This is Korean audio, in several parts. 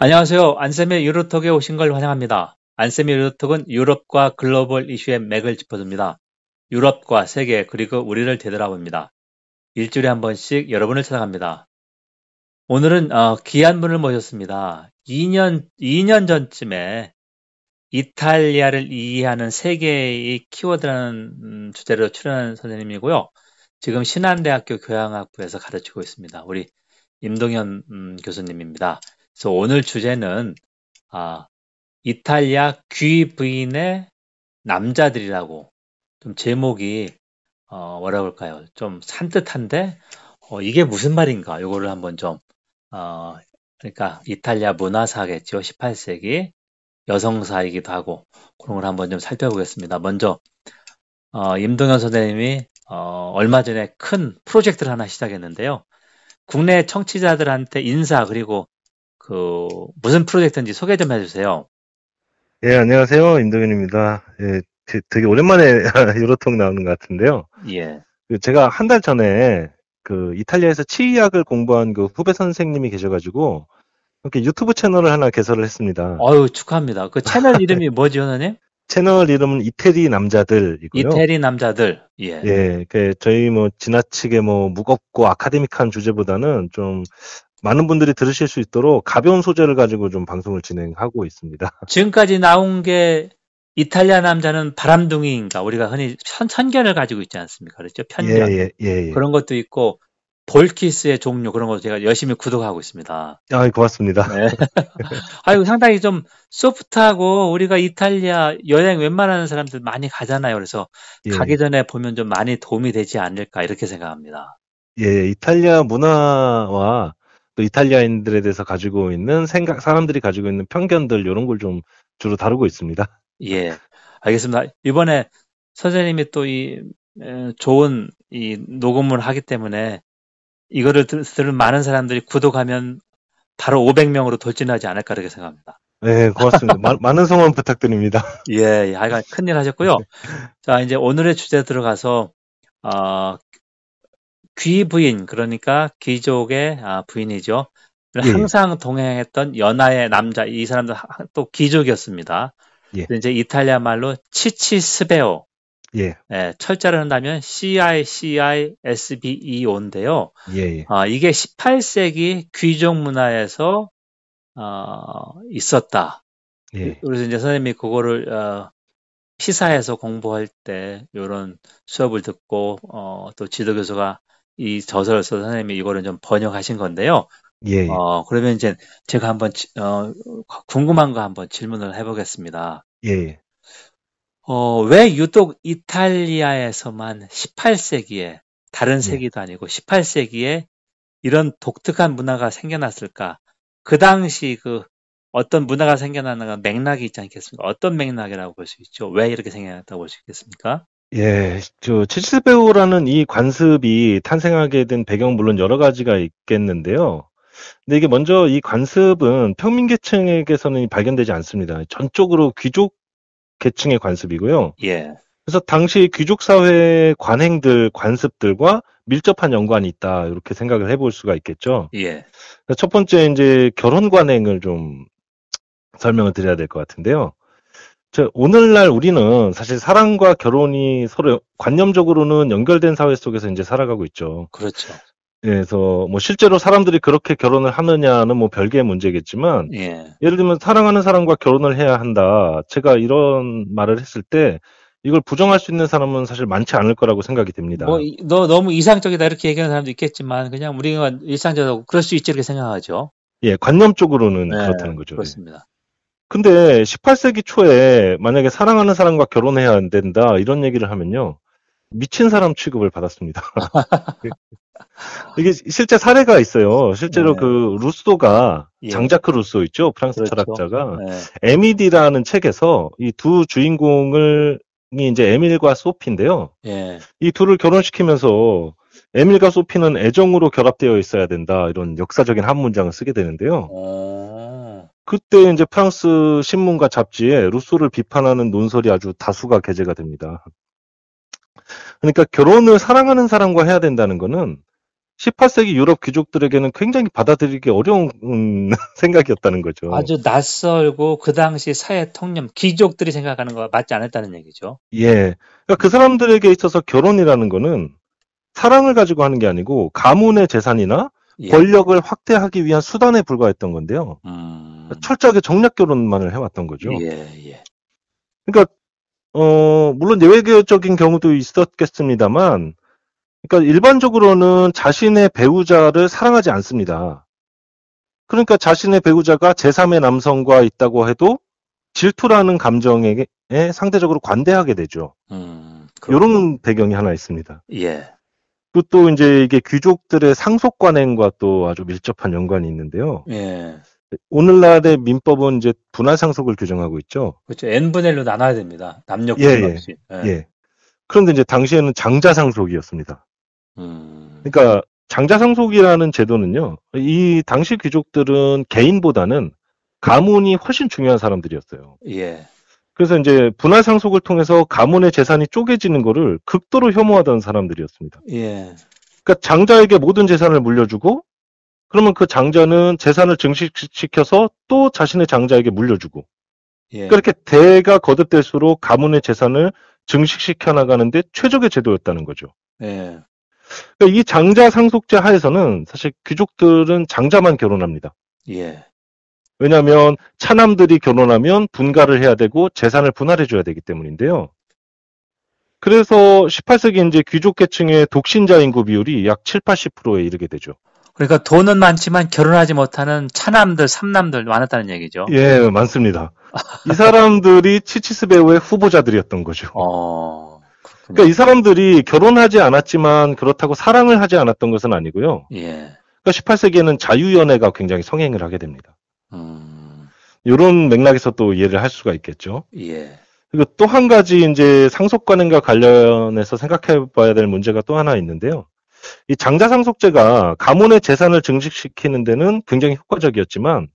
안녕하세요. 안쌤의 유로톡에 오신 걸 환영합니다. 안쌤의 유로톡은 유럽과 글로벌 이슈의 맥을 짚어줍니다. 유럽과 세계 그리고 우리를 되돌아봅니다. 일주일에 한 번씩 여러분을 찾아갑니다. 오늘은 어, 귀한 분을 모셨습니다. 2년 2년 전쯤에 이탈리아를 이해하는 세계의 키워드라는 음, 주제로 출연한 선생님이고요. 지금 신한대학교 교양학부에서 가르치고 있습니다. 우리 임동현 음, 교수님입니다. 그래서 오늘 주제는 아, 이탈리아 귀 부인의 남자들이라고 좀 제목이 어, 뭐라 그럴까요? 좀 산뜻한데 어, 이게 무슨 말인가? 요거를 한번 좀 어, 그러니까 이탈리아 문화사겠죠. 18세기 여성사이기도 하고 그런 걸 한번 좀 살펴보겠습니다. 먼저 어, 임동현 선생님이 어, 얼마 전에 큰 프로젝트를 하나 시작했는데요. 국내 청취자들한테 인사 그리고 그 무슨 프로젝트인지 소개 좀 해주세요. 예, 안녕하세요. 임동현입니다. 예, 되게 오랜만에 유로톡 나오는 것 같은데요. 예. 그 제가 한 달 전에 그 이탈리아에서 치의학을 공부한 그 후배 선생님이 계셔가지고 이렇게 유튜브 채널을 하나 개설을 했습니다. 어유 축하합니다. 그 채널 이름이 뭐죠, 선생님? 채널 이름은 이태리 남자들이고요. 이태리 남자들. 예. 예, 그 저희 뭐 지나치게 뭐 무겁고 아카데믹한 주제보다는 좀 많은 분들이 들으실 수 있도록 가벼운 소재를 가지고 좀 방송을 진행하고 있습니다. 지금까지 나온 게 이탈리아 남자는 바람둥이인가 우리가 흔히 천, 천견을 가지고 있지 않습니까? 그렇죠? 편견. 예, 예, 예, 예. 그런 것도 있고 볼키스의 종류 그런 것도 제가 열심히 구독하고 있습니다. 아, 고맙습니다. 네. 아이고 상당히 좀 소프트하고 우리가 이탈리아 여행 웬만하는 사람들 많이 가잖아요. 그래서 예. 가기 전에 보면 좀 많이 도움이 되지 않을까 이렇게 생각합니다. 예, 이탈리아 문화와 또 이탈리아인들에 대해서 가지고 있는 생각, 사람들이 가지고 있는 편견들 이런 걸 좀 주로 다루고 있습니다. 예, 알겠습니다. 이번에 선생님이 또 이 좋은 이 녹음을 하기 때문에 이거를 들은 많은 사람들이 구독하면 바로 500명으로 돌진하지 않을까 그렇게 생각합니다. 네, 고맙습니다. 마, 많은 성원 부탁드립니다. 예, 예 하여간 큰일 하셨고요. 자, 이제 오늘의 주제 들어가서 어, 귀부인 그러니까 귀족의 아, 부인이죠. 예. 항상 동행했던 연하의 남자 이 사람도 또 귀족이었습니다. 예. 이제 이탈리아 말로 치치스베오. 예. 예 철자를 한다면 CICISBEO인데요. 예, 예. 아, 이게 18세기 귀족 문화에서 어, 있었다. 예. 그래서 이제 선생님이 그거를 어, 시사에서 공부할 때 이런 수업을 듣고 어, 또 지도교수가 이 저서를 써서 선생님이 이거를 좀 번역하신 건데요. 예. 예. 어, 그러면 이제 제가 한번 어, 궁금한 거 한번 질문을 해보겠습니다. 예, 예. 어, 왜 유독 이탈리아에서만 18세기에 다른 예. 세기도 아니고 18세기에 이런 독특한 문화가 생겨났을까? 그 당시 그 어떤 문화가 생겨나는가 맥락이 있지 않겠습니까? 어떤 맥락이라고 볼 수 있죠? 왜 이렇게 생겨났다고 볼 수 있겠습니까? 예, 저 칠스배우라는 이 관습이 탄생하게 된 배경 물론 여러 가지가 있겠는데요. 근데 이게 먼저 이 관습은 평민 계층에게서는 발견되지 않습니다. 전적으로 귀족 계층의 관습이고요. 예. 그래서 당시 귀족 사회의 관행들, 관습들과 밀접한 연관이 있다. 이렇게 생각을 해볼 수가 있겠죠. 예. 첫 번째 이제 결혼 관행을 좀 설명을 드려야 될 것 같은데요. 저 오늘날 우리는 사실 사랑과 결혼이 서로 관념적으로는 연결된 사회 속에서 이제 살아가고 있죠. 그렇죠. 예, 그래서 뭐 실제로 사람들이 그렇게 결혼을 하느냐는 뭐 별개의 문제겠지만 예. 예를 들면 사랑하는 사람과 결혼을 해야 한다. 제가 이런 말을 했을 때 이걸 부정할 수 있는 사람은 사실 많지 않을 거라고 생각이 됩니다. 뭐, 너 너무 이상적이다 이렇게 얘기하는 사람도 있겠지만 그냥 우리가 일상적으로 그럴 수 있지 이렇게 생각하죠. 예, 관념적으로는 네, 그렇다는 거죠. 그렇습니다. 근데 18세기 초에 만약에 사랑하는 사람과 결혼해야 안 된다 이런 얘기를 하면요 미친 사람 취급을 받았습니다. 이게 실제 사례가 있어요. 실제로 네. 그 루소가 예. 장자크 루소 있죠 프랑스 그렇죠. 철학자가 네. 에미디라는 책에서 이 두 주인공을 이 이제 에밀과 소피인데요. 예. 이 둘을 결혼시키면서 에밀과 소피는 애정으로 결합되어 있어야 된다 이런 역사적인 한 문장을 쓰게 되는데요. 오. 그때 이제 프랑스 신문과 잡지에 루소를 비판하는 논설이 아주 다수가 게재가 됩니다. 그러니까 결혼을 사랑하는 사람과 해야 된다는 거는 18세기 유럽 귀족들에게는 굉장히 받아들이기 어려운 음, 생각이었다는 거죠. 아주 낯설고 그 당시 사회 통념, 귀족들이 생각하는 거와 맞지 않았다는 얘기죠. 예. 그러니까 그 사람들에게 있어서 결혼이라는 거는 사랑을 가지고 하는 게 아니고 가문의 재산이나 예. 권력을 확대하기 위한 수단에 불과했던 건데요. 음, 철저하게 정략 결혼만을 해왔던 거죠. 예, 예. 그러니까 어 물론 예외적인 경우도 있었겠습니다만, 그러니까 일반적으로는 자신의 배우자를 사랑하지 않습니다. 그러니까 자신의 배우자가 제3의 남성과 있다고 해도 질투라는 감정에 상대적으로 관대하게 되죠. 음, 이런 배경이 하나 있습니다. 예. 또 이제 이게 귀족들의 상속 관행과 또 아주 밀접한 연관이 있는데요. 예. 오늘날의 민법은 이제 분할 상속을 규정하고 있죠. 그렇죠. n분의 1로 나눠야 됩니다. 남녀 예, 구분 예. 없이. 예. 그런데 이제 당시에는 장자 상속이었습니다. 음, 그러니까 장자 상속이라는 제도는요. 이 당시 귀족들은 개인보다는 가문이 훨씬 중요한 사람들이었어요. 예. 그래서 이제 분할 상속을 통해서 가문의 재산이 쪼개지는 거를 극도로 혐오하던 사람들이었습니다. 예. 그러니까 장자에게 모든 재산을 물려주고 그러면 그 장자는 재산을 증식시켜서 또 자신의 장자에게 물려주고 예. 그렇게 대가 거듭될수록 가문의 재산을 증식시켜 나가는데 최적의 제도였다는 거죠. 예. 그러니까 이 장자 상속제 하에서는 사실 귀족들은 장자만 결혼합니다. 예. 왜냐하면 차남들이 결혼하면 분가를 해야 되고 재산을 분할해 줘야 되기 때문인데요. 그래서 18세기 이제 귀족 계층의 독신자 인구 비율이 약 7, 80%에 이르게 되죠. 그러니까 돈은 많지만 결혼하지 못하는 차남들, 삼남들 많았다는 얘기죠. 예, 많습니다. 이 사람들이 치치스 배우의 후보자들이었던 거죠. 어. 그러니까 이 사람들이 결혼하지 않았지만 그렇다고 사랑을 하지 않았던 것은 아니고요. 예. 그러니까 18세기에는 자유연애가 굉장히 성행을 하게 됩니다. 음. 이런 맥락에서 또 이해를 할 수가 있겠죠. 예. 그리고 또 한 가지 이제 상속관행과 관련해서 생각해 봐야 될 문제가 또 하나 있는데요. 이 장자 상속제가 가문의 재산을 증식시키는 데는 굉장히 효과적이었지만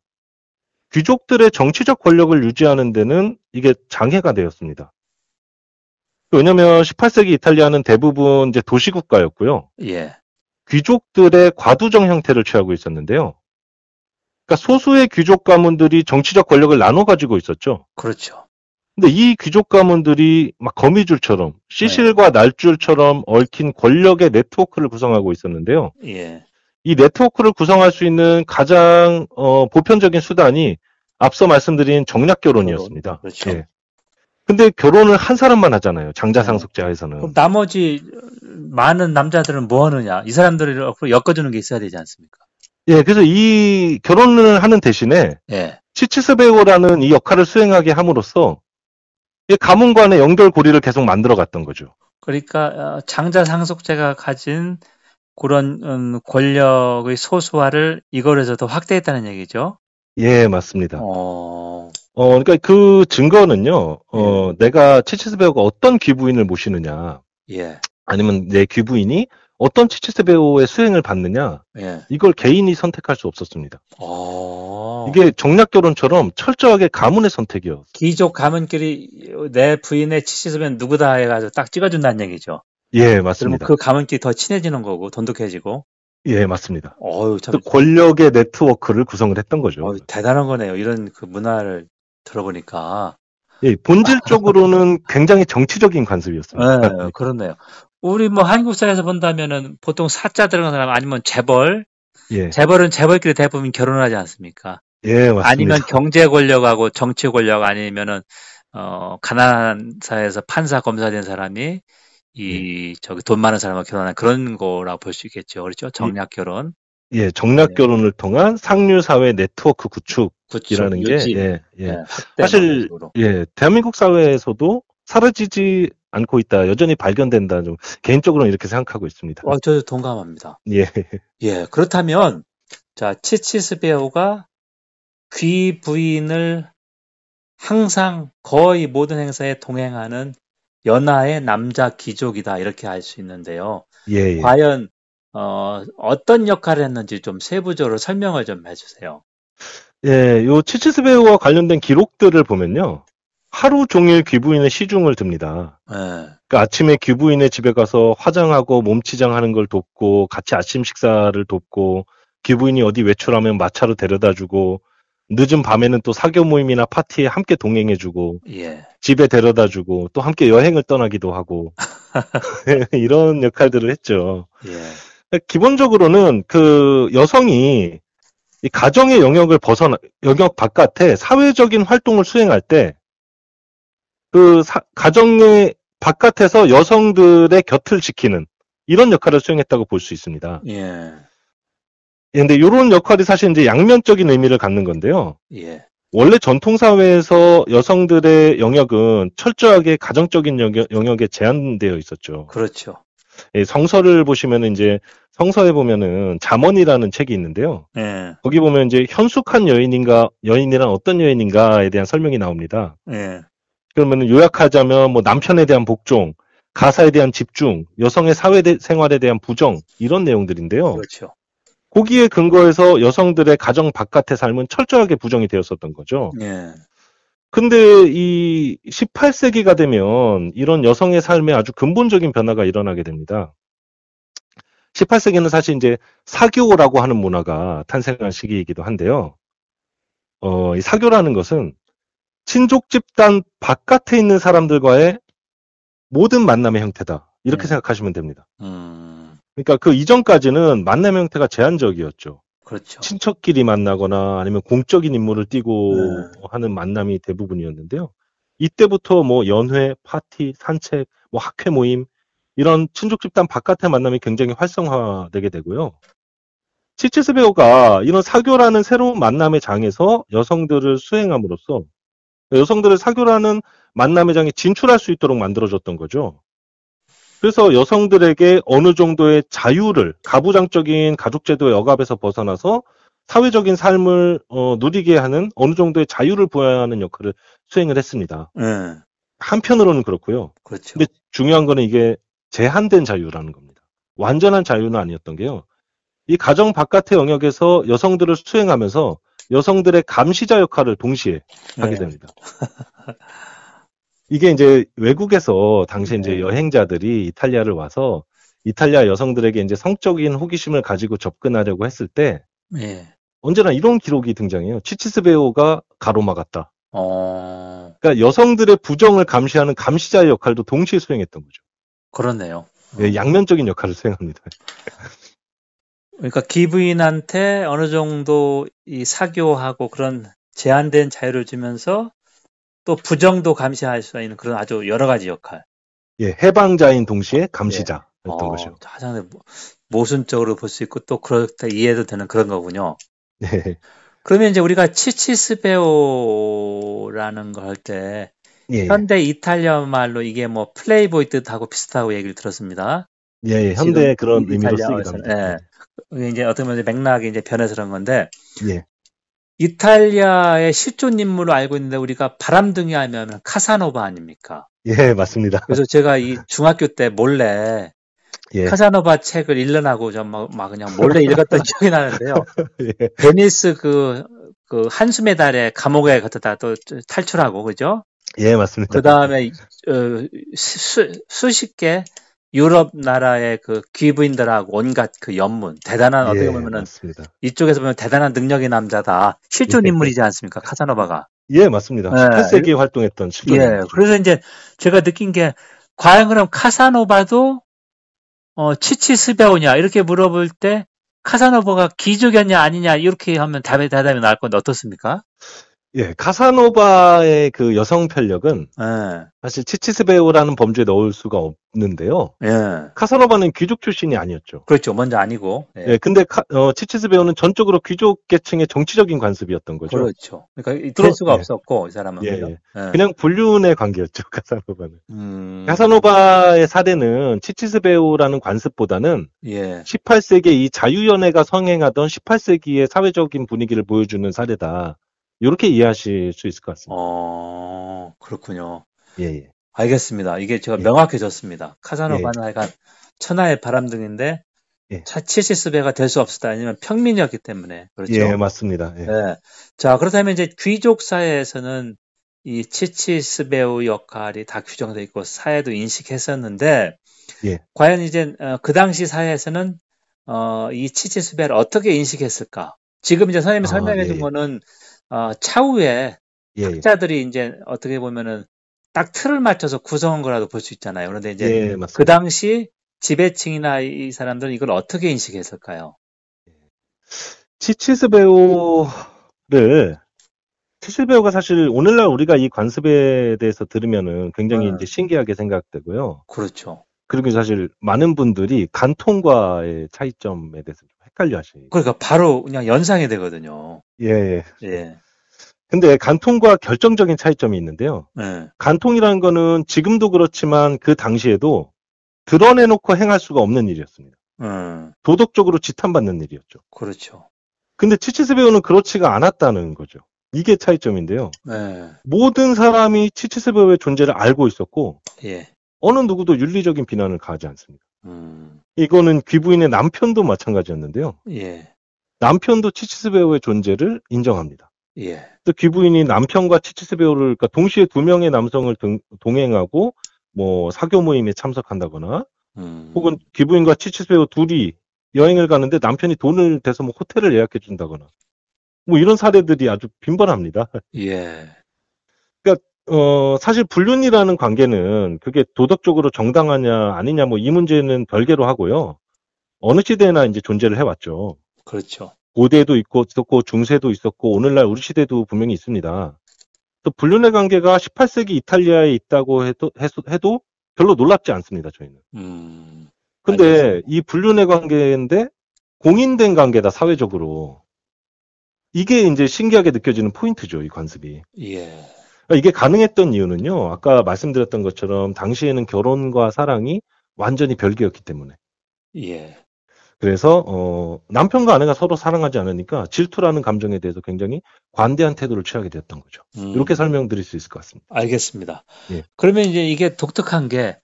귀족들의 정치적 권력을 유지하는 데는 이게 장애가 되었습니다. 왜냐하면 18세기 이탈리아는 대부분 이제 도시국가였고요. 예. 귀족들의 과두정 형태를 취하고 있었는데요. 그러니까 소수의 귀족 가문들이 정치적 권력을 나눠 가지고 있었죠. 그렇죠. 근데 이 귀족 가문들이 막 거미줄처럼 시실과 날줄처럼 얽힌 권력의 네트워크를 구성하고 있었는데요. 예. 이 네트워크를 구성할 수 있는 가장 어, 보편적인 수단이 앞서 말씀드린 정략 결혼이었습니다. 그렇죠. 예. 근데 결혼을 한 사람만 하잖아요. 장자 상속제하에서는. 그럼 나머지 많은 남자들은 뭐 하느냐? 이 사람들을 앞으로 엮어주는 게 있어야 되지 않습니까? 예, 그래서 이 결혼을 하는 대신에 예. 치치스베오라는 이 역할을 수행하게 함으로써 이 가문 간의 연결고리를 계속 만들어 갔던 거죠. 그러니까 어, 장자 상속제가 가진 그런 음, 권력의 소수화를 이거에서 더 확대했다는 얘기죠. 예, 맞습니다. 어, 어, 그러니까 그 증거는요, 어, 내가 치치스 배우가 어떤 귀부인을 모시느냐, 예, 아니면 내 귀부인이 어떤 치치스 배우의 수행을 받느냐, 예. 이걸 개인이 선택할 수 없었습니다. 어, 이게 정략 결혼처럼 철저하게 가문의 선택이었어요. 귀족 가문끼리 내 부인의 치시스면 누구다 해가지고 딱 찍어준다는 얘기죠. 예, 맞습니다. 그 가문끼리 더 친해지는 거고 돈독해지고. 예, 맞습니다. 어유 참또 권력의 네트워크를 구성을 했던 거죠. 어휴, 대단한 거네요. 이런 그 문화를 들어보니까. 예, 본질적으로는 굉장히 정치적인 관습이었습니다. 네, 그렇네요. 우리 뭐 한국 사회에서 본다면은 보통 사자 들어간 사람 아니면 재벌, 예, 재벌은 재벌끼리 대부분 결혼을 하지 않습니까? 예, 맞습니다. 아니면 경제 권력하고 정치 권력 아니면은 어 가난한 사회에서 판사 검사 된 사람이 이 저기 돈 많은 사람과 결혼한 그런 거라고 볼수 있겠죠. 그렇죠? 정략 결혼. 예, 정략 네. 결혼을 통한 상류 사회 네트워크 구축이라는 구축, 게 예, 예. 네, 사실. 예, 대한민국 사회에서도 사라지지 않고 있다. 여전히 발견된다. 좀 개인적으로는 이렇게 생각하고 있습니다. 어, 저 동감합니다. 예. 예, 그렇다면 자 치치스 배우가 귀 부인을 항상 거의 모든 행사에 동행하는 연하의 남자 귀족이다 이렇게 알 수 있는데요. 예, 예. 과연 어, 어떤 역할을 했는지 좀 세부적으로 설명을 좀 해주세요. 예, 요 치치스 배우와 관련된 기록들을 보면요. 하루 종일 귀부인의 시중을 듭니다. 예. 그러니까 아침에 귀부인의 집에 가서 화장하고 몸치장하는 걸 돕고 같이 아침 식사를 돕고 귀부인이 어디 외출하면 마차로 데려다주고 늦은 밤에는 또 사교 모임이나 파티에 함께 동행해주고 예. 집에 데려다주고 또 함께 여행을 떠나기도 하고 이런 역할들을 했죠. 예. 기본적으로는 그 여성이 이 가정의 영역을 벗어나 영역 바깥에 사회적인 활동을 수행할 때 그 가정의 바깥에서 여성들의 곁을 지키는 이런 역할을 수행했다고 볼 수 있습니다. 예. 근데 이런 역할이 사실 이제 양면적인 의미를 갖는 건데요. 예. 원래 전통 사회에서 여성들의 영역은 철저하게 가정적인 영역, 에 제한되어 있었죠. 그렇죠. 예, 성서를 보시면 이제 성서에 보면은 잠언이라는 책이 있는데요. 예. 거기 보면 이제 현숙한 여인인가 여인이란 어떤 여인인가에 대한 설명이 나옵니다. 예. 그러면 요약하자면 뭐 남편에 대한 복종, 가사에 대한 집중, 여성의 사회 생활에 대한 부정 이런 내용들인데요. 그렇죠. 거기에 근거해서 여성들의 가정 바깥의 삶은 철저하게 부정이 되었었던 거죠. 예. 근데 이 18세기가 되면 이런 여성의 삶에 아주 근본적인 변화가 일어나게 됩니다. 18세기는 사실 이제 사교라고 하는 문화가 탄생한 시기이기도 한데요. 어, 이 사교라는 것은 친족 집단 바깥에 있는 사람들과의 모든 만남의 형태다. 이렇게 음. 생각하시면 됩니다. 음. 그러니까 그 이전까지는 만남의 형태가 제한적이었죠. 그렇죠. 친척끼리 만나거나 아니면 공적인 인물을 띠고 네. 하는 만남이 대부분이었는데요. 이때부터 뭐 연회, 파티, 산책, 뭐 학회 모임 이런 친족 집단 바깥의 만남이 굉장히 활성화되게 되고요. 치치스 베어가 이런 사교라는 새로운 만남의 장에서 여성들을 수행함으로써 여성들을 사교라는 만남의 장에 진출할 수 있도록 만들어줬던 거죠. 그래서 여성들에게 어느 정도의 자유를 가부장적인 가족제도의 억압에서 벗어나서 사회적인 삶을 어, 누리게 하는 어느 정도의 자유를 부여하는 역할을 수행을 했습니다. 예. 한편으로는 그렇고요. 그렇죠. 근데 중요한 거는 이게 제한된 자유라는 겁니다. 완전한 자유는 아니었던 게요. 이 가정 바깥의 영역에서 여성들을 수행하면서 여성들의 감시자 역할을 동시에 하게 네. 됩니다. 이게 이제 외국에서 당시 이제 네. 여행자들이 이탈리아를 와서 이탈리아 여성들에게 이제 성적인 호기심을 가지고 접근하려고 했을 때 예. 언제나 이런 기록이 등장해요. 치치스 베오가 가로막았다. 어, 그러니까 여성들의 부정을 감시하는 감시자의 역할도 동시에 수행했던 거죠. 그렇네요. 예, 양면적인 역할을 수행합니다. 그러니까 기부인한테 어느 정도 이 사교하고 그런 제한된 자유를 주면서 또 부정도 감시할 수 있는 그런 아주 여러 가지 역할. 예, 해방자인 동시에 감시자였던 어, 것이요. 가장 모- 모순적으로 볼 수 있고 또 그렇게 이해도 되는 그런 거군요. 네. 그러면 이제 우리가 치치스베오라는 걸 할때 예, 현대 이탈리아 말로 이게 뭐 플레이보이 뜻하고 비슷하고 얘기를 들었습니다. 예, 예, 현대 그런 이- 의미로 쓰기도 합니다. 이게 이제 어떻게 보면 맥락이 이제 변해서 그런 건데 예, 이탈리아의 실존 인물로 알고 있는데 우리가 바람둥이 하면 카사노바 아닙니까? 예, 맞습니다. 그래서 제가 이 중학교 때 몰래 예, 카사노바 책을 읽으라고 막, 막 그냥 몰래 읽었던 기억이 나는데요. 예, 베니스 그, 그 한숨의 달에 감옥에 갔다 또 탈출하고 그죠? 예, 맞습니다. 그 다음에 어, 수, 수십 개 유럽 나라의 그 귀부인들하고 온갖 그 연문 대단한 어떻게 예, 보면은 맞습니다. 이쪽에서 보면 대단한 능력의 남자다 실존 예. 인물이지 않습니까 카사노바가 예, 맞습니다. 네. 18세기에 활동했던 실존 예 인물이죠. 그래서 이제 제가 느낀 게 과연 그럼 카사노바도 어 치치스베오냐 이렇게 물어볼 때 카사노바가 기족이었냐 아니냐 이렇게 하면 답이 대답이 나올 건데 어떻습니까? 예, 카사노바의 그 여성 편력은 예, 사실 치치스베오라는 범주에 넣을 수가 없는데요. 예, 카사노바는 귀족 출신이 아니었죠. 그렇죠. 먼저 아니고, 예. 예, 근데 카, 어, 치치스베오는 전적으로 귀족 계층의 정치적인 관습이었던 거죠. 그렇죠. 그러니까 될 들어- 수가 예. 없었고 이 사람은 예, 그죠? 예. 예. 그냥 불륜의 관계였죠, 카사노바는. 음, 카사노바의 사례는 치치스베오라는 관습보다는 예, 18세기에 이 자유연애가 성행하던 18세기의 사회적인 분위기를 보여주는 사례다. 이렇게 이해하실 수 있을 것 같습니다. 어, 그렇군요. 예, 예. 알겠습니다. 이게 제가 예. 명확해졌습니다. 카사노바는 하여간 천하의 바람둥인데 예. 차치시스베가 될 수 없었다. 아니면 평민이었기 때문에 그렇죠. 예, 맞습니다. 예. 네. 자 그렇다면 이제 귀족 사회에서는 이 치치스 배우 역할이 다 규정돼 있고 사회도 인식했었는데 예. 과연 이제 어, 그 당시 사회에서는 어, 이 치치스 배를 어떻게 인식했을까? 지금 이제 선생님이 아, 설명해 준 예, 예. 거는 어, 차후에 예, 예. 학자들이 이제 어떻게 보면은 딱 틀을 맞춰서 구성한 거라도 볼 수 있잖아요. 그런데 이제 예, 그. 당시 지배층이나 이 사람들은 이걸 어떻게 인식했을까요? 치치스 배우를 치치스 배우가 사실 오늘날 우리가 이 관습에 대해서 들으면은 굉장히 네. 이제 신기하게 생각되고요. 그렇죠. 그리고 사실 많은 분들이 간통과의 차이점에 대해서 좀 헷갈려 하시죠. 그러니까 바로 그냥 연상이 되거든요. 예, 예. 예. 근데 간통과 결정적인 차이점이 있는데요. 예. 간통이라는 거는 지금도 그렇지만 그 당시에도 드러내놓고 행할 수가 없는 일이었습니다. 음, 도덕적으로 지탄받는 일이었죠. 그렇죠. 근데 치치스 배우는 그렇지가 않았다는 거죠. 이게 차이점인데요. 예. 모든 사람이 치치스 배우의 존재를 알고 있었고 예. 어느 누구도 윤리적인 비난을 가하지 않습니다. 음, 이거는 귀부인의 남편도 마찬가지였는데요. 예. 남편도 치치스 배우의 존재를 인정합니다. 예. 또 귀부인이 남편과 치치스 배우를 그러니까 동시에 두 명의 남성을 등- 동행하고 뭐 사교 모임에 참석한다거나 음, 혹은 귀부인과 치치스 배우 둘이 여행을 가는데 남편이 돈을 대서 뭐 호텔을 예약해 준다거나 뭐 이런 사례들이 아주 빈번합니다. 예. 어, 사실 불륜이라는 관계는 그게 도덕적으로 정당하냐 아니냐 뭐 이 문제는 별개로 하고요. 어느 시대나 이제 존재를 해왔죠. 그렇죠. 고대도 있고 있었고 중세도 있었고 오늘날 우리 시대도 분명히 있습니다. 또 불륜의 관계가 18세기 이탈리아에 있다고 해도, 해도, 별로 놀랍지 않습니다. 저희는. 음, 근데 알겠습니다. 이 불륜의 관계인데 공인된 관계다 사회적으로 이게 이제 신기하게 느껴지는 포인트죠. 이 관습이. 예. 그러니까 이게 가능했던 이유는요. 아까 말씀드렸던 것처럼 당시에는 결혼과 사랑이 완전히 별개였기 때문에. 예. 그래서 어, 남편과 아내가 서로 사랑하지 않으니까 질투라는 감정에 대해서 굉장히 관대한 태도를 취하게 되었던 거죠. 음, 이렇게 설명드릴 수 있을 것 같습니다. 알겠습니다. 예. 그러면 이제 이게 독특한 게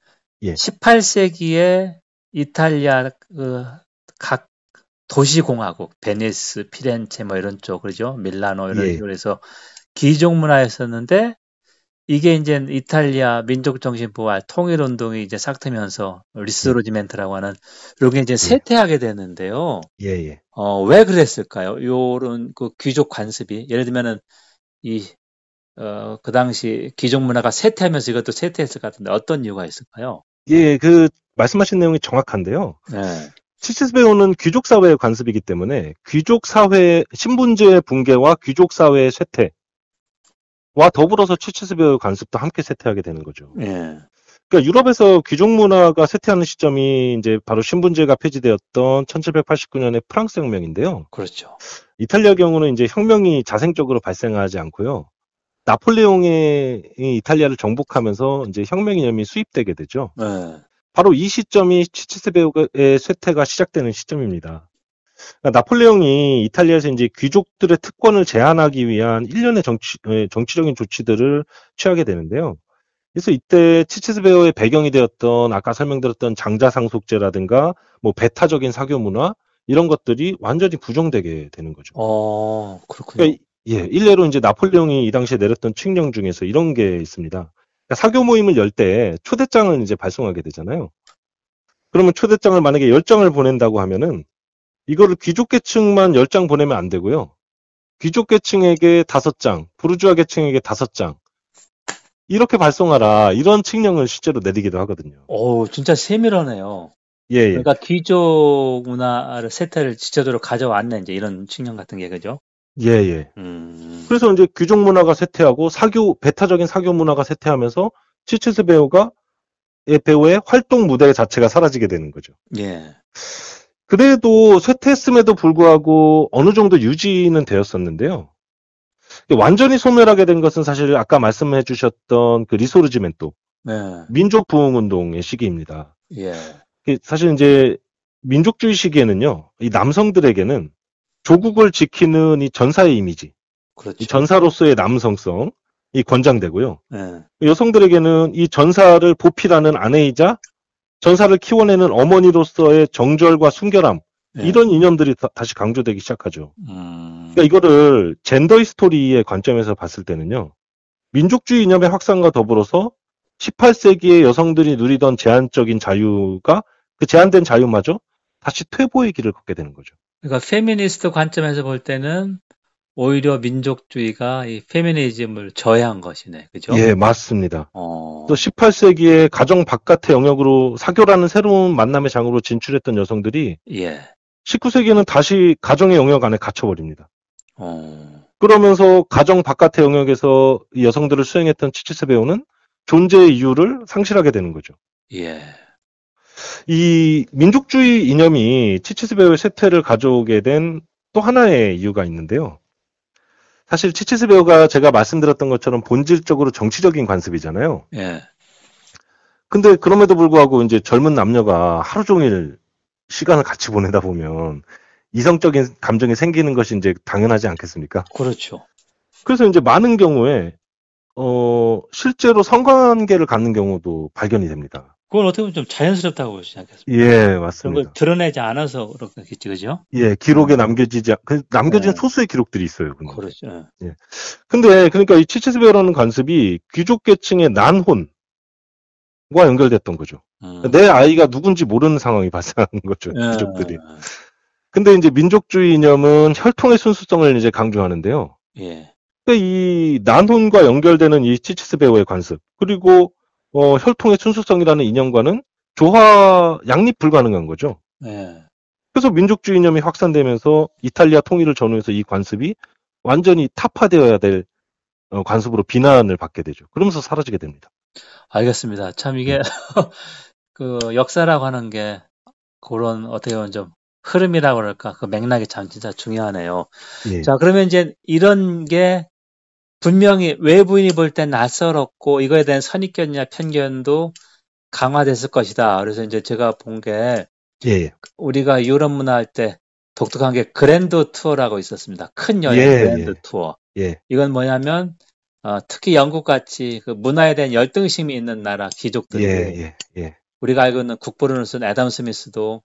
예. 18세기에 이탈리아 그 각 도시공화국, 베니스, 피렌체 뭐 이런 쪽 그러죠. 밀라노 이런 예. 해서 귀족 문화였었는데 이게 이제 이탈리아 민족 정신 부활 통일 운동이 이제 싹트면서 Risorgimento라고 하는 이렇게 이제 쇠퇴하게 되는데요. 예, 예. 어, 왜 그랬을까요? 요런 그 귀족 관습이 예를 들면은 이 어, 그 당시 귀족 문화가 쇠퇴하면서 이것도 쇠퇴했을 것 같은데 어떤 이유가 있을까요? 예, 그 말씀하신 내용이 정확한데요. 네. cicisbeo는 귀족 사회의 관습이기 때문에 귀족 사회 신분제 붕괴와 귀족 사회의 쇠퇴 와 더불어서 치치스 배우의 관습도 함께 쇠퇴하게 되는 거죠. 예. 그러니까 유럽에서 귀족 문화가 쇠퇴하는 시점이 이제 바로 신분제가 폐지되었던 1789년의 프랑스 혁명인데요. 그렇죠. 이탈리아 경우는 이제 혁명이 자생적으로 발생하지 않고요. 나폴레옹이 이 이탈리아를 정복하면서 이제 혁명 이념이 수입되게 되죠. 네. 바로 이 시점이 치치스 배우의 쇠퇴가 시작되는 시점입니다. 그러니까 나폴레옹이 이탈리아에서 이제 귀족들의 특권을 제한하기 위한 일련의 정치, 에, 정치적인 조치들을 취하게 되는데요. 그래서 이때 치치스 배우의 배경이 되었던 아까 설명드렸던 장자상속제라든가 뭐 배타적인 사교 문화 이런 것들이 완전히 부정되게 되는 거죠. 어, 그렇군요. 그러니까 예, 일례로 이제 나폴레옹이 이 당시에 내렸던 칙령 중에서 이런 게 있습니다. 그러니까 사교 모임을 열 때 초대장을 이제 발송하게 되잖아요. 그러면 초대장을 만약에 10장을 보낸다고 하면은 이거를 귀족 계층만 10장 보내면 안 되고요. 귀족 계층에게 5장, 부르주아 계층에게 5장. 이렇게 발송하라. 이런 칙령을 실제로 내리기도 하거든요. 오, 진짜 세밀하네요. 예, 예. 그러니까 귀족 문화를 세태를 지체적으로 가져왔네 이제 이런 측면 같은 게 그죠? 예, 예. 음, 그래서 이제 귀족 문화가 쇠퇴하고 사교 배타적인 사교 문화가 쇠퇴하면서 치치스 배우가 의 배우의 활동 무대 자체가 사라지게 되는 거죠. 예, 그래도 쇠퇴했음에도 불구하고 어느 정도 유지는 되었었는데요. 완전히 소멸하게 된 것은 사실 아까 말씀해 주셨던 그 리소르지멘토 네, 민족 부흥 운동의 시기입니다. 예, 그 사실 이제 민족주의 시기에는요. 이 남성들에게는 조국을 지키는 이 전사의 이미지, 그렇죠. 이 전사로서의 남성성 이 권장되고요. 예, 여성들에게는 이 전사를 보필하는 아내이자 전사를 키워내는 어머니로서의 정절과 순결함 예. 이런 이념들이 다시 강조되기 시작하죠. 음, 그러니까 이거를 gender history의 관점에서 봤을 때는요. 민족주의 이념의 확산과 더불어서 18세기의 여성들이 누리던 제한적인 자유가 그 제한된 자유마저 다시 퇴보의 길을 걷게 되는 거죠. 그러니까 페미니스트 관점에서 볼 때는 오히려 민족주의가 이 페미니즘을 저해한 것이네. 그죠? 예, 맞습니다. 어, 또 18세기에 가정 바깥의 영역으로 사교라는 새로운 만남의 장으로 진출했던 여성들이 예. 19세기에는 다시 가정의 영역 안에 갇혀버립니다. 어, 그러면서 가정 바깥의 영역에서 이 여성들을 수행했던 치치스 배우는 존재의 이유를 상실하게 되는 거죠. 예. 이 민족주의 이념이 치치스 배우의 쇠퇴를 가져오게 된 또 하나의 이유가 있는데요. 사실 치치스 배우가 제가 말씀드렸던 것처럼 본질적으로 정치적인 관습이잖아요. 예. 근데 그럼에도 불구하고 이제 젊은 남녀가 하루 종일 시간을 같이 보내다 보면 이성적인 감정이 생기는 것이 이제 당연하지 않겠습니까? 그렇죠. 그래서 이제 많은 경우에 어 실제로 성관계를 갖는 경우도 발견이 됩니다. 그건 어떻게 보면 좀 자연스럽다고 보시지 않겠습니까? 예, 맞습니다. 드러내지 않아서 그렇겠지, 그죠? 예, 기록에 남겨지지 않- 그 남겨진 네. 소수의 기록들이 있어요. 근데. 그렇죠. 예. 근데 그러니까 이 치치스베어라는 관습이 귀족 계층의 난혼과 연결됐던 거죠. 음. 내 아이가 누군지 모르는 상황이 발생하는 거죠. 예. 귀족들이. 근데 이제 민족주의 이념은 혈통의 순수성을 이제 강조하는데요. 예. 그러니까 이 난혼과 연결되는 이 치치스 배우의 관습 그리고 어, 혈통의 순수성이라는 이념과는 조화 양립 불가능한 거죠. 예. 그래서 민족주의 이념이 확산되면서 이탈리아 통일을 전후해서 이 관습이 완전히 타파되어야 될 어, 관습으로 비난을 받게 되죠. 그러면서 사라지게 됩니다. 알겠습니다. 참 이게 그 역사라고 하는 게 그런 어떻게 보면 좀 흐름이라고 그럴까 그 맥락이 참 진짜 중요하네요. 예. 자 그러면 이제 이런 게 분명히 외부인이 볼 땐 낯설었고 이거에 대한 선입견이나 편견도 강화됐을 것이다. 그래서 이제 제가 본게 예. 우리가 유럽 문화 할 때 독특한 게 grand tour라고 있었습니다. 큰 여행 예, grand 예. 투어. 예. 이건 뭐냐면 어, 특히 영국 같이 그 문화에 대한 열등심이 있는 나라 귀족들이 예. 예. 예. 우리가 알고 있는 국부론을 쓴 애덤 스미스도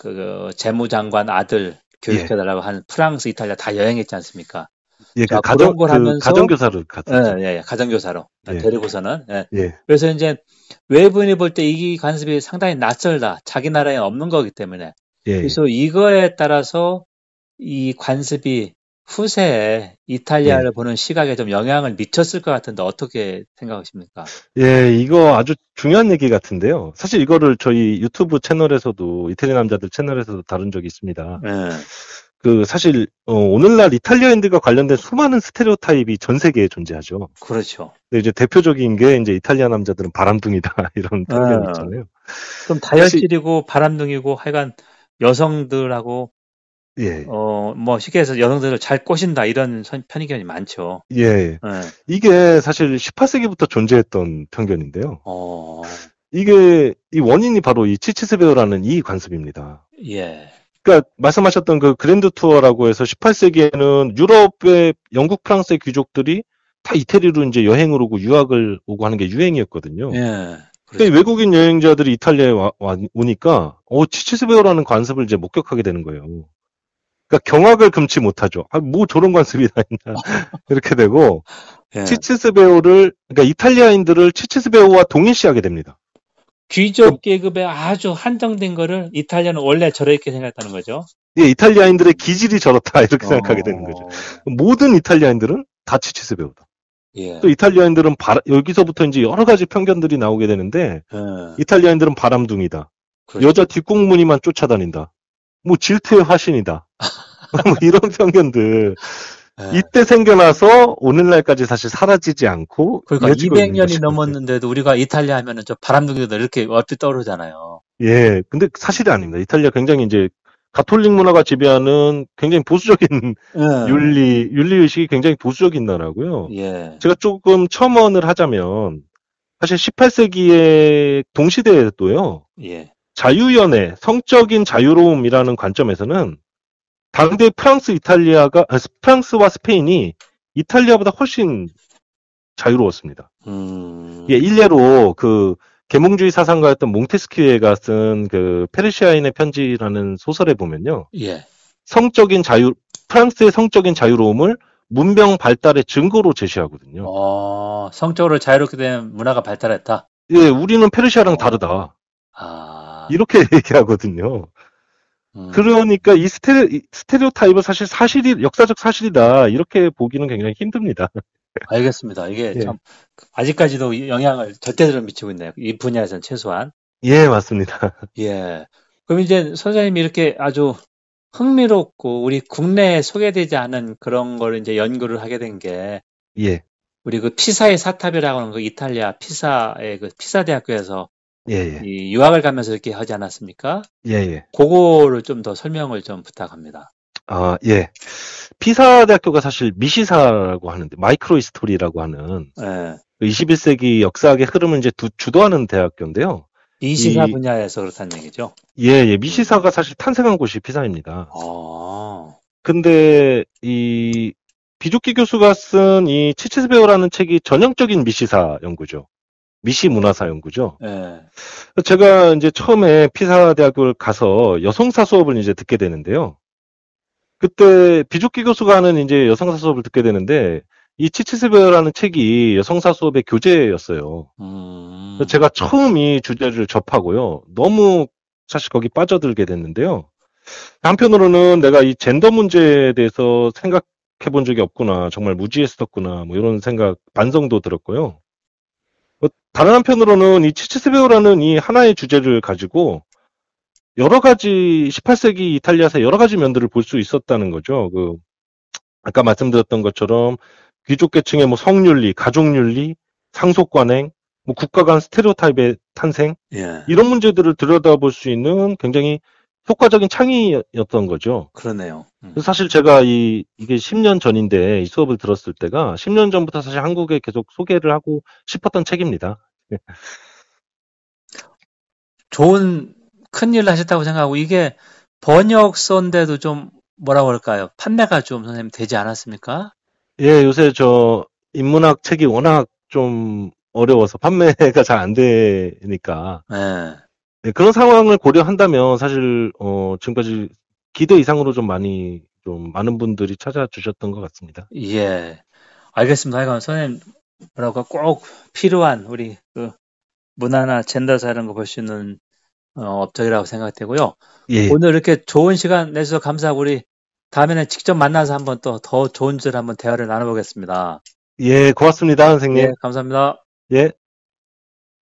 그 재무장관 아들 교육해달라고 하는 프랑스, 이탈리아 다 여행했지 않습니까? 예. 자, 그 가정 그런 걸그 하면서- 가정교사를 갔죠. 예, 예, 예, 가정교사로 예. 데리고서는. 예. 예. 그래서 이제 외부인이 볼 때 이 관습이 상당히 낯설다. 자기 나라에 없는 거기 때문에. 예. 그래서 이거에 따라서 이 관습이 후세에 이탈리아를 보는 시각에 좀 영향을 미쳤을 것 같은데 어떻게 생각하십니까? 예, 이거 아주 중요한 얘기 같은데요. 사실 이거를 저희 유튜브 채널에서도 이태리 남자들 채널에서도 다룬 적이 있습니다. 예. 그 사실 어, 오늘날 이탈리아인들과 관련된 수많은 스테레오타입이 전 세계에 존재하죠. 그렇죠. 근데 이제 대표적인 게 이제 이탈리아 남자들은 바람둥이다 이런 편견이 아. 있잖아요. 좀 다혈질이고 바람둥이고 하여간 여성들하고 예, 어 뭐 쉽게 해서 여성들을 잘 꼬신다 이런 선- 편견이 많죠. 예. 예. 이게 사실 18세기부터 존재했던 편견인데요. 어, 이게 이 원인이 바로 이 cicisbeo라는 이 관습입니다. 예. 그러니까 말씀하셨던 그 grand tour라고 해서 18세기에는 유럽의 영국, 프랑스의 귀족들이 다 이태리로 이제 여행을 오고 유학을 오고 하는 게 유행이었거든요. 예. 그러니까 그렇죠. 외국인 여행자들이 이탈리아에 와, 와- 오니까 어 cicisbeo라는 관습을 이제 목격하게 되는 거예요. 그러니까 경악을 금치 못하죠. 아, 뭐 저런 관습이 다 있나 이렇게 되고 예. 치치스베어를 그러니까 이탈리아인들을 치치스베어와 동일시하게 됩니다. 귀족 계급에 아주 한정된 거를 이탈리아는 원래 저렇게 생각했다는 거죠. 예, 이탈리아인들의 기질이 저렇다 이렇게 생각하게 어, 되는 거죠. 모든 이탈리아인들은 다 치치스베어다. 예. 또 이탈리아인들은 바- 여기서부터 이제 여러 가지 편견들이 나오게 되는데 예. 이탈리아인들은 바람둥이다. 그렇죠. 여자 뒷공무니만 쫓아다닌다. 뭐 질투의 화신이다. 뭐 이런 편견들 예. 이때 생겨나서 오늘날까지 사실 사라지지 않고 그러니까 이어지고 있는 200년이 것이거든요. 넘었는데도 우리가 이탈리아 하면은 저 바람둥이들 이렇게 얼핏 떠오르잖아요. 예, 근데 사실이 아닙니다. 이탈리아 굉장히 이제 가톨릭 문화가 지배하는 굉장히 보수적인 예. 윤리 윤리 의식이 굉장히 보수적인 나라고요. 예. 제가 조금 첨언을 하자면 사실 18세기의 동시대에도요. 예. 자유연애, 성적인 자유로움이라는 관점에서는 당대 프랑스, 이탈리아가 아, 프랑스와 스페인이 이탈리아보다 훨씬 자유로웠습니다. 음. 예, 일례로 그 계몽주의 사상가였던 몽테스키에가 쓴 그 페르시아인의 편지라는 소설에 보면요. 예. 성적인 자유 프랑스의 성적인 자유로움을 문명 발달의 증거로 제시하거든요. 어, 성적으로 자유롭게 된 문화가 발달했다. 예, 우리는 페르시아랑 다르다. 아, 이렇게 얘기하거든요. 음, 그러니까 이 스테레, 이 스테레오 타입은 사실 사실이, 역사적 사실이다. 이렇게 보기는 굉장히 힘듭니다. 알겠습니다. 이게 예. 참 아직까지도 영향을 절대적으로 미치고 있네요. 이 분야에서는 최소한. 예, 맞습니다. 예. 그럼 이제 선생님이 이렇게 아주 흥미롭고 우리 국내에 소개되지 않은 그런 걸 이제 연구를 하게 된 게 예, 우리 그 피사의 사탑이라고 하는 그 이탈리아 피사의 그 피사 대학교에서 예, 예, 이 유학을 가면서 이렇게 하지 않았습니까? 예, 예. 그거를 좀 더 설명을 좀 부탁합니다. 아, 예. 피사 대학교가 사실 미시사라고 하는데, micro history라고 하는 예. 21세기 역사학의 흐름을 이제 두- 주도하는 대학교인데요. 이시사 이- 분야에서 그렇다는 얘기죠. 예, 예. 미시사가 사실 탄생한 곳이 피사입니다. 아, 근데 이 비조키 교수가 쓴 이 치치스베어라는 책이 전형적인 미시사 연구죠. 미시 문화사 연구죠. 예. 제가 이제 처음에 피사 대학교를 가서 여성사 수업을 이제 듣게 되는데요. 그때 비조키 교수가 하는 이제 여성사 수업을 듣게 되는데 이 치치스베어라는 책이 여성사 수업의 교재였어요. 음, 제가 처음 이 주제를 접하고요. 너무 사실 거기 빠져들게 됐는데요. 한편으로는 내가 이 젠더 문제에 대해서 생각해 본 적이 없구나. 정말 무지했었구나. 뭐 이런 생각, 반성도 들었고요. 어, 다른 한편으로는 이 치치스베오라는 이 하나의 주제를 가지고 여러 가지 18세기 이탈리아에서 여러 가지 면들을 볼 수 있었다는 거죠. 그 아까 말씀드렸던 것처럼 귀족 계층의 뭐 성윤리, 가족윤리, 상속관행, 뭐 국가 간 스테레오타입의 탄생 예. 이런 문제들을 들여다볼 수 있는 굉장히 효과적인 창의였던 거죠. 그러네요. 음. 사실 제가 이 이게 10년 전인데 이 수업을 들었을 때가 10년 전부터 사실 한국에 계속 소개를 하고 싶었던 책입니다. 좋은 큰 일을 하셨다고 생각하고 이게 번역서인데도 좀 뭐라고 할까요? 판매가 좀 선생님 되지 않았습니까? 예, 요새 저 인문학 책이 워낙 좀 어려워서 판매가 잘 안 되니까 예. 네, 그런 상황을 고려한다면 사실 어 지금까지 기대 이상으로 좀 많이 좀 많은 분들이 찾아주셨던 것 같습니다. 예. 알겠습니다. 하여간 선생님 뭐라고 꼭 필요한 우리 그 문화나 젠더사 이런 거 볼 수 있는 어, 업적이라고 생각되고요. 예, 오늘 이렇게 좋은 시간 내주셔서 감사하고 우리 다음에는 직접 만나서 한번 또 더 좋은 주제로 한번 대화를 나눠보겠습니다. 예, 고맙습니다, 선생님. 예, 감사합니다. 예.